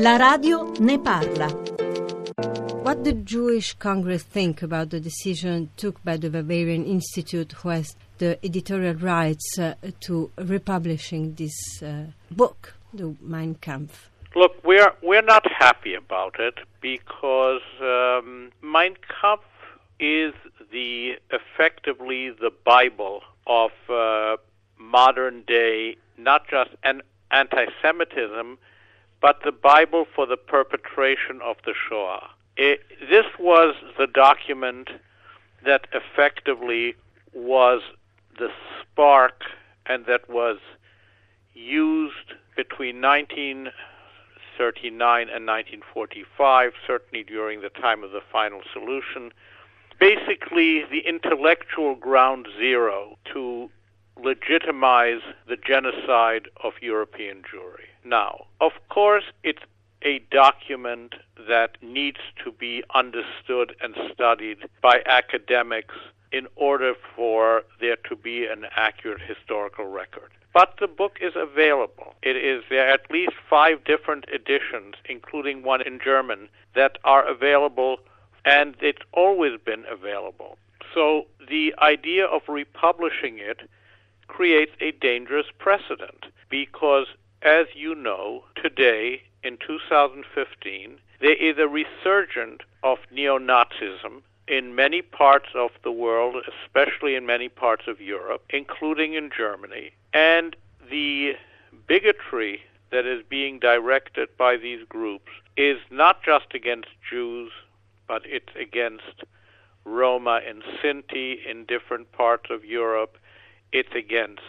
La radio ne parla. What did Jewish Congress think about the decision took by the Bavarian Institute, who has the editorial rights uh, to republishing this uh, book, the Mein Kampf? Look, we're we're not happy about it because um, Mein Kampf is the effectively the Bible of uh, modern day, not just an anti-Semitism, but the Bible for the perpetration of the Shoah. It, this was the document that effectively was the spark and that was used between 1939 and 1945, certainly during the time of the final solution. Basically, the intellectual ground zero to legitimize the genocide of European Jewry. Now, of course, it's a document that needs to be understood and studied by academics in order for there to be an accurate historical record. But the book is available. It is there are at least five different editions, including one in German, that are available, and it's always been available. So the idea of republishing it creates a dangerous precedent because, as you know, today in 2015, there is a resurgence of neo Nazism in many parts of the world, especially in many parts of Europe, including in Germany. And the bigotry that is being directed by these groups is not just against Jews, but it's against Roma and Sinti in different parts of Europe. It's against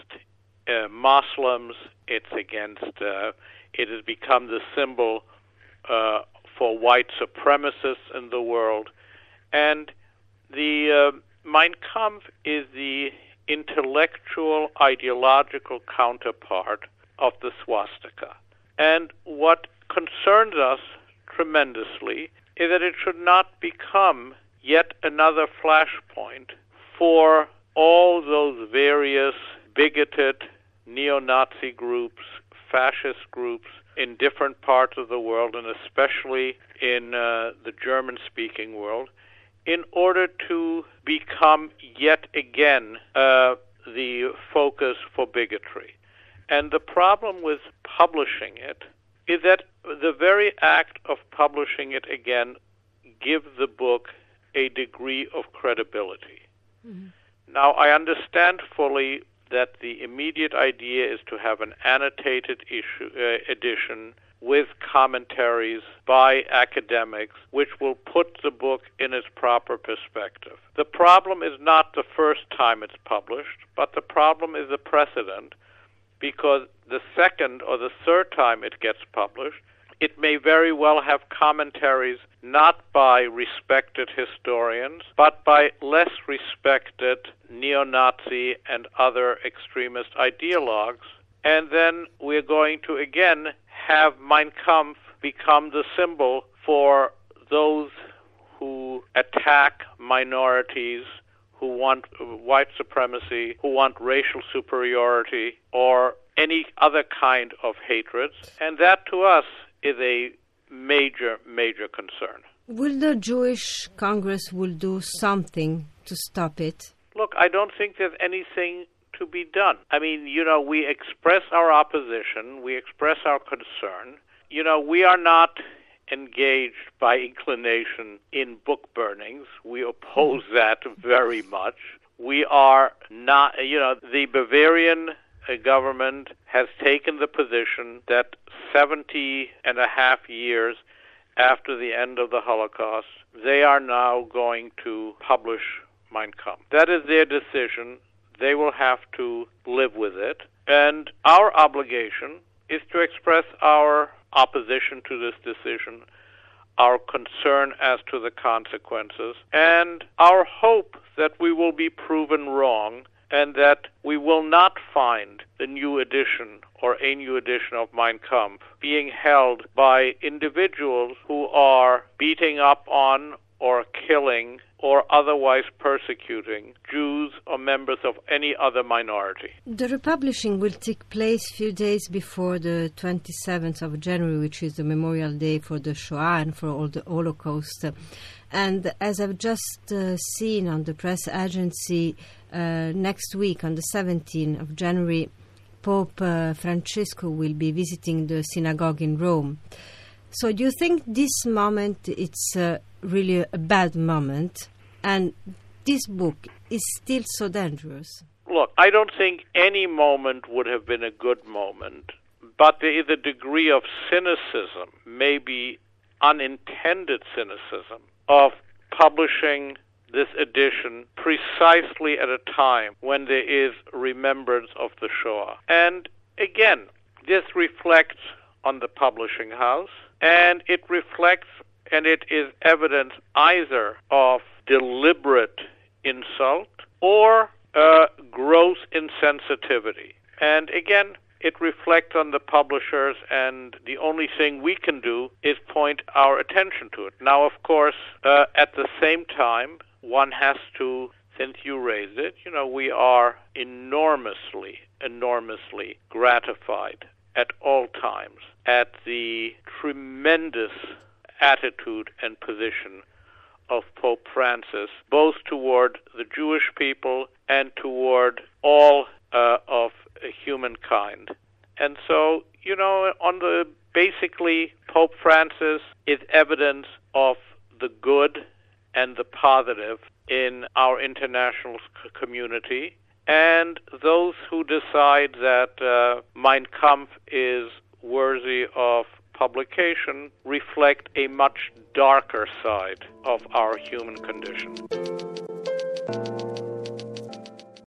uh, Muslims. It's against. Uh, it has become the symbol uh, for white supremacists in the world, and the uh, Mein Kampf is the intellectual, ideological counterpart of the swastika. And what concerns us tremendously is that it should not become yet another flashpoint for all those various bigoted neo Nazi groups, fascist groups in different parts of the world, and especially in uh, the German speaking world, in order to become yet again uh, the focus for bigotry. And the problem with publishing it is that the very act of publishing it again gives the book a degree of credibility. Mm-hmm. Now, I understand fully that the immediate idea is to have an annotated issue, uh, edition with commentaries by academics, which will put the book in its proper perspective. The problem is not the first time it's published, but the problem is the precedent, because the second or the third time it gets published, it may very well have commentaries not by respected historians, but by less respected neo Nazi and other extremist ideologues. And then we're going to again have Mein Kampf become the symbol for those who attack minorities, who want white supremacy, who want racial superiority, or any other kind of hatred. And that to us is a major, major concern. Will the Jewish Congress will do something to stop it? Look, I don't think there's anything to be done. I mean, you know, we express our opposition, we express our concern. You know, we are not engaged by inclination in book burnings. We oppose mm-hmm. that very much. We are not, you know, the Bavarian government has taken the position that 70 and a half years after the end of the Holocaust, they are now going to publish Mein Kampf. That is their decision. They will have to live with it. And our obligation is to express our opposition to this decision, our concern as to the consequences, and our hope that we will be proven wrong and that we will not find the new edition or a new edition of Mein Kampf being held by individuals who are beating up on or killing or otherwise persecuting Jews or members of any other minority. The republishing will take place a few days before the 27th of January, which is the Memorial Day for the Shoah and for all the Holocaust. And as I've just uh, seen on the press agency, uh, next week on the 17th of January, Pope uh, Francisco will be visiting the synagogue in Rome. So, do you think this moment it's uh, really a bad moment, and this book is still so dangerous? Look, I don't think any moment would have been a good moment, but is a degree of cynicism, maybe unintended cynicism, of publishing this edition precisely at a time when there is remembrance of the Shoah. And again, this reflects on the publishing house, and it reflects and it is evidence either of deliberate insult or uh, gross insensitivity. And again, it reflects on the publishers, and the only thing we can do is point our attention to it. Now, of course, uh, at the same time, one has to, since you raised it, you know, we are enormously, enormously gratified at all times at the tremendous attitude and position of Pope Francis, both toward the Jewish people and toward all uh, of humankind. And so, you know, on the basically, Pope Francis is evidence of the good and the positive in our international community. And those who decide that uh, Mein Kampf is worthy of publication reflect a much darker side of our human condition.